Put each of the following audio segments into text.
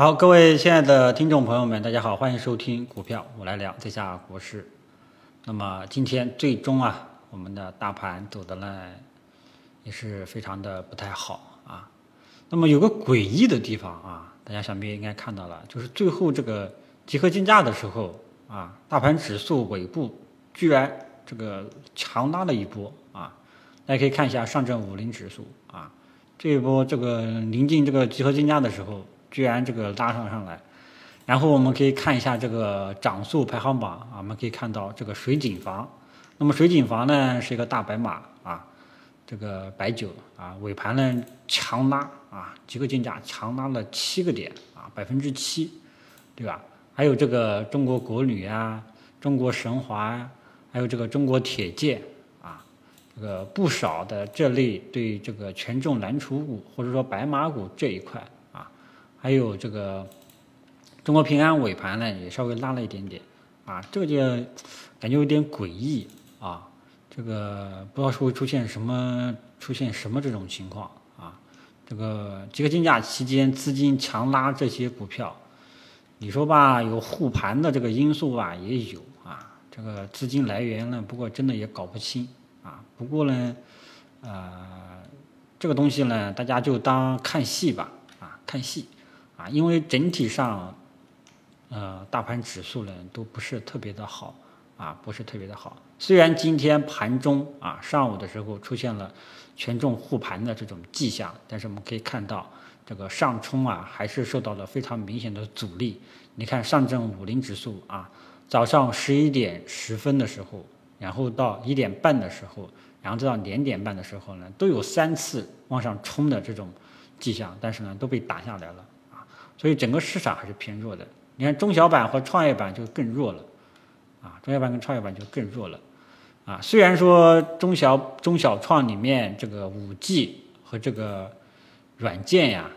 好，各位亲爱的听众朋友们，大家好，欢迎收听股票我来聊，在下国师。那么今天最终啊，我们的大盘走的呢也是非常的不太好啊。那么有个诡异的地方啊，大家想必应该看到了，就是最后这个集合竞价的时候啊，大盘指数尾部居然这个强拉了一波啊。大家可以看一下上证五零指数啊，这一波这个临近这个集合竞价的时候。居然这个拉上上来，然后我们可以看一下这个涨速排行榜啊，我们可以看到这个水井房，那么水井房呢是一个大白马啊，这个白酒啊尾盘呢强拉啊，集合竞价强拉了七个点啊，百分之七，对吧？还有这个中国国旅啊，中国神华，还有这个中国铁建啊，这个不少的这类对这个权重蓝筹股或者说白马股这一块。还有这个中国平安尾盘呢，也稍微拉了一点点，啊，这个就感觉有点诡异啊，这个不知道是会出现什么出现什么这种情况啊，这个集合竞价期间资金强拉这些股票，你说吧，有护盘的这个因素吧，也有啊，这个资金来源呢，不过真的也搞不清啊，不过呢，呃，这个东西呢，大家就当看戏吧，啊，看戏。啊，因为整体上，呃，大盘指数呢都不是特别的好，啊，不是特别的好。虽然今天盘中啊上午的时候出现了权重护盘的这种迹象，但是我们可以看到这个上冲啊还是受到了非常明显的阻力。你看上证五零指数啊，早上十一点十分的时候，然后到一点半的时候，然后到两点半的时候呢，都有三次往上冲的这种迹象，但是呢都被打下来了。所以整个市场还是偏弱的。你看中小板和创业板就更弱了，啊，中小板跟创业板就更弱了，啊，虽然说中小中小创里面这个五 G 和这个软件呀，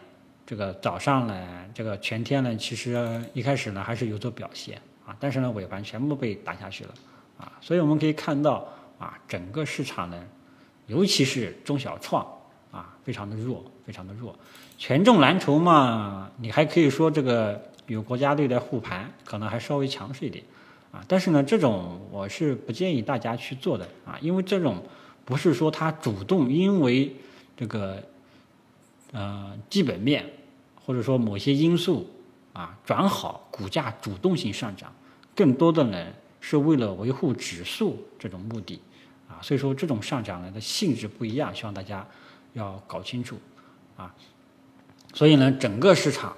这个早上呢，这个全天呢，其实一开始呢还是有所表现，啊，但是呢尾盘全部被打下去了，啊，所以我们可以看到啊，整个市场呢，尤其是中小创啊，非常的弱，非常的弱。权重蓝筹嘛，你还可以说这个有国家队的护盘，可能还稍微强势一点，啊，但是呢，这种我是不建议大家去做的啊，因为这种不是说它主动因为这个呃基本面或者说某些因素啊转好，股价主动性上涨，更多的呢是为了维护指数这种目的啊，所以说这种上涨呢的性质不一样，希望大家要搞清楚啊。所以呢，整个市场，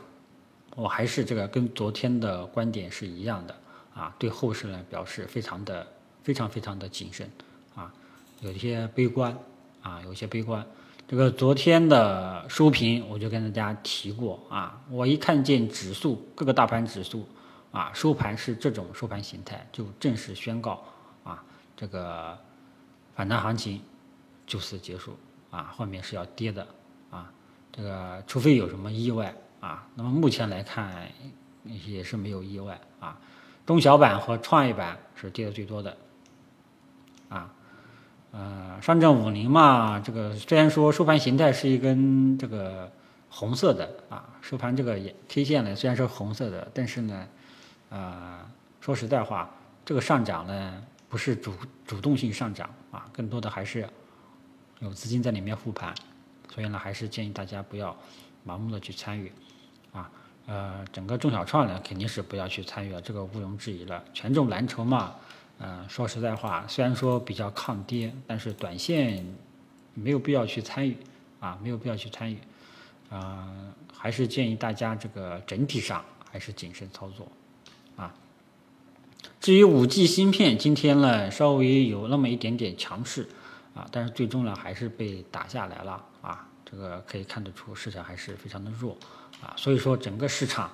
我还是这个跟昨天的观点是一样的啊，对后市呢表示非常的非常非常的谨慎啊，有一些悲观啊，有一些悲观。这个昨天的收评我就跟大家提过啊，我一看见指数各个大盘指数啊收盘是这种收盘形态，就正式宣告啊这个反弹行情就此结束啊，后面是要跌的啊。这个除非有什么意外啊，那么目前来看也是没有意外啊。中小板和创业板是跌的最多的啊。呃，上证五零嘛，这个虽然说收盘形态是一根这个红色的啊，收盘这个 K 线呢虽然是红色的，但是呢，呃，说实在话，这个上涨呢不是主主动性上涨啊，更多的还是有资金在里面护盘。所以呢，还是建议大家不要盲目的去参与，啊，呃，整个中小创呢肯定是不要去参与了，这个毋庸置疑了。权重蓝筹嘛，呃，说实在话，虽然说比较抗跌，但是短线没有必要去参与，啊，没有必要去参与，啊，还是建议大家这个整体上还是谨慎操作，啊。至于五 G 芯片，今天呢稍微有那么一点点强势。啊，但是最终呢，还是被打下来了啊，这个可以看得出市场还是非常的弱啊，所以说整个市场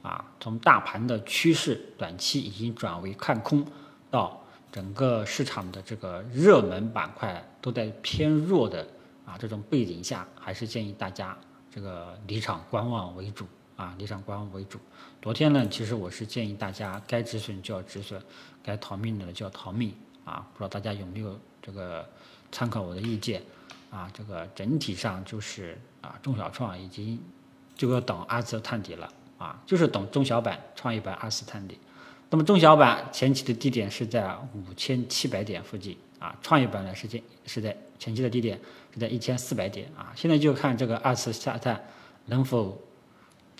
啊，从大盘的趋势短期已经转为看空，到整个市场的这个热门板块都在偏弱的啊这种背景下，还是建议大家这个离场观望为主啊，离场观望为主。昨天呢，其实我是建议大家该止损就要止损，该逃命的就要逃命啊，不知道大家有没有这个。参考我的意见，啊，这个整体上就是啊，中小创已经就要等二次探底了啊，就是等中小板、创业板、二次探底。那么中小板前期的低点是在五千七百点附近啊，创业板呢是在是在前期的低点是在一千四百点啊。现在就看这个二次下探能否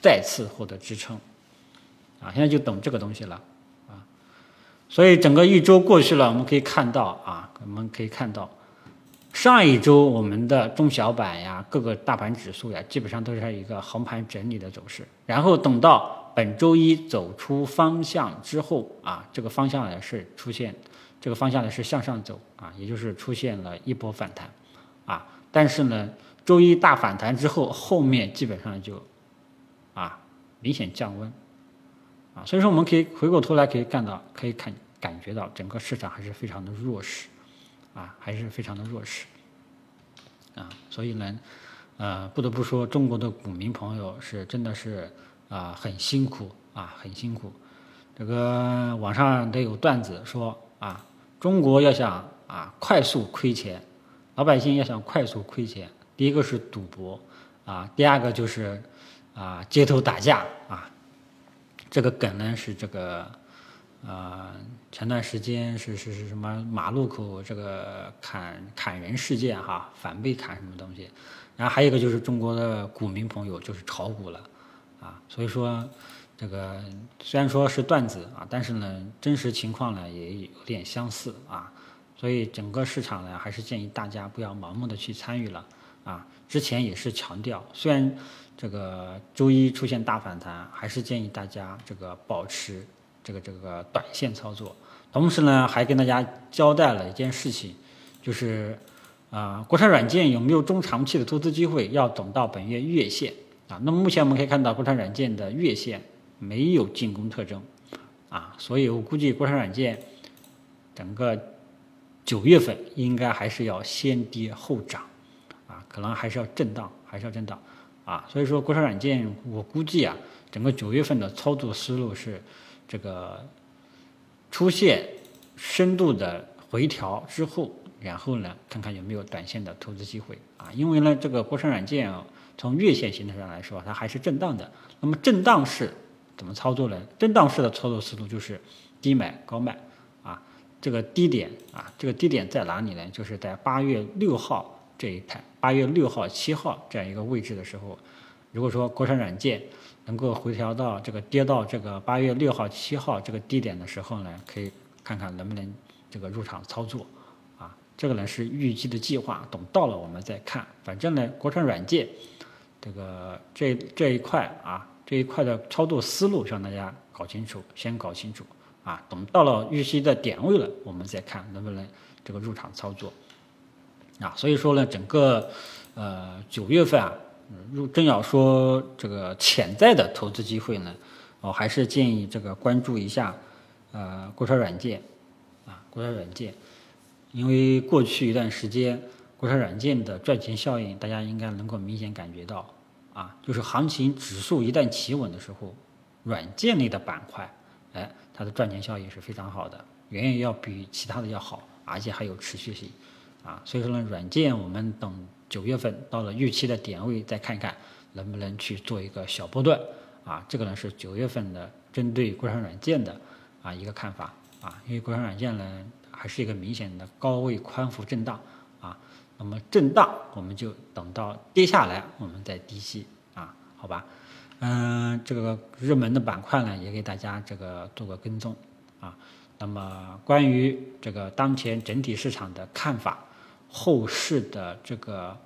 再次获得支撑啊。现在就等这个东西了啊。所以整个一周过去了，我们可以看到啊，我们可以看到上一周我们的中小板呀，各个大盘指数呀，基本上都是一个横盘整理的走势，然后等到。本周一走出方向之后啊，这个方向呢是出现，这个方向呢是向上走啊，也就是出现了一波反弹啊。但是呢，周一大反弹之后，后面基本上就啊明显降温啊。所以说，我们可以回过头来可以看到，可以看感觉到整个市场还是非常的弱势啊，还是非常的弱势啊。所以呢，呃，不得不说，中国的股民朋友是真的是。啊，很辛苦啊，很辛苦。这个网上都有段子说啊，中国要想啊快速亏钱，老百姓要想快速亏钱，第一个是赌博啊，第二个就是啊街头打架啊。这个梗呢是这个啊，前段时间是是是什么马路口这个砍砍人事件哈，反被砍什么东西。然后还有一个就是中国的股民朋友就是炒股了。啊，所以说，这个虽然说是段子啊，但是呢，真实情况呢也有点相似啊，所以整个市场呢，还是建议大家不要盲目的去参与了啊。之前也是强调，虽然这个周一出现大反弹，还是建议大家这个保持这个这个短线操作。同时呢，还跟大家交代了一件事情，就是啊，国产软件有没有中长期的投资机会，要等到本月月线。啊，那么目前我们可以看到，国产软件的月线没有进攻特征，啊，所以我估计国产软件整个九月份应该还是要先跌后涨，啊，可能还是要震荡，还是要震荡，啊，所以说国产软件我估计啊，整个九月份的操作思路是这个出现深度的回调之后，然后呢，看看有没有短线的投资机会，啊，因为呢，这个国产软件啊。从月线形态上来说，它还是震荡的。那么震荡式怎么操作呢？震荡式的操作思路就是低买高卖啊。这个低点啊，这个低点在哪里呢？就是在八月六号这一排，八月六号、七号这样一个位置的时候，如果说国产软件能够回调到这个跌到这个八月六号、七号这个低点的时候呢，可以看看能不能这个入场操作啊。这个呢是预计的计划，等到了我们再看。反正呢，国产软件。这个这这一块啊，这一块的操作思路，希望大家搞清楚，先搞清楚啊。等到了预期的点位了，我们再看能不能这个入场操作啊。所以说呢，整个呃九月份啊，入正要说这个潜在的投资机会呢，我还是建议这个关注一下呃国产软件啊，国产软件，因为过去一段时间国产软件的赚钱效应，大家应该能够明显感觉到。啊，就是行情指数一旦企稳的时候，软件类的板块，哎，它的赚钱效应是非常好的，远远要比其他的要好，而且还有持续性。啊，所以说呢，软件我们等九月份到了预期的点位再看一看，能不能去做一个小波段。啊，这个呢是九月份的针对国产软件的啊一个看法。啊，因为国产软件呢还是一个明显的高位宽幅震荡啊。那么震荡，我们就等到跌下来，我们再低吸啊，好吧？嗯，这个热门的板块呢，也给大家这个做个跟踪啊。那么关于这个当前整体市场的看法，后市的这个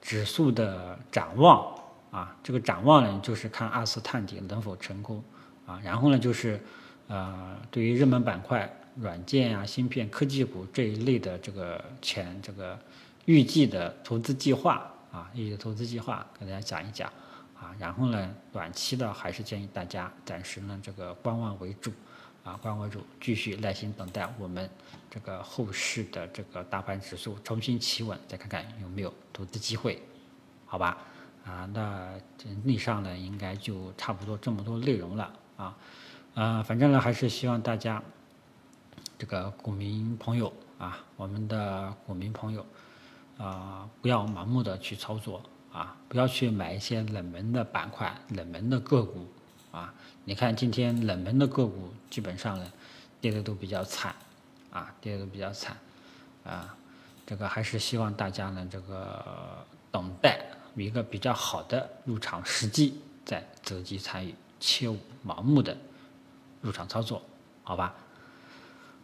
指数的展望啊，这个展望呢，就是看二次探底能否成功啊。然后呢，就是呃，对于热门板块、软件啊、芯片、科技股这一类的这个前这个。预计的投资计划啊，预计的投资计划跟大家讲一讲啊，然后呢，短期的还是建议大家暂时呢这个观望为主啊，观望为主，继续耐心等待我们这个后市的这个大盘指数重新企稳，再看看有没有投资机会，好吧？啊，那整体上呢，应该就差不多这么多内容了啊，啊，反正呢，还是希望大家这个股民朋友啊，我们的股民朋友。啊，不要盲目的去操作啊，不要去买一些冷门的板块、冷门的个股啊。你看今天冷门的个股基本上呢跌的都比较惨，啊，跌的都比较惨，啊，这个还是希望大家呢这个等待一个比较好的入场时机再择机参与，切勿盲目的入场操作，好吧？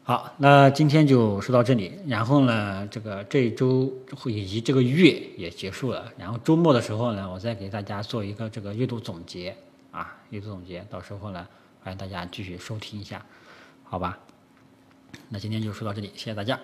好，那今天就说到这里。然后呢，这个这一周以及这个月也结束了。然后周末的时候呢，我再给大家做一个这个月度总结啊，阅读总结。到时候呢，欢迎大家继续收听一下，好吧？那今天就说到这里，谢谢大家。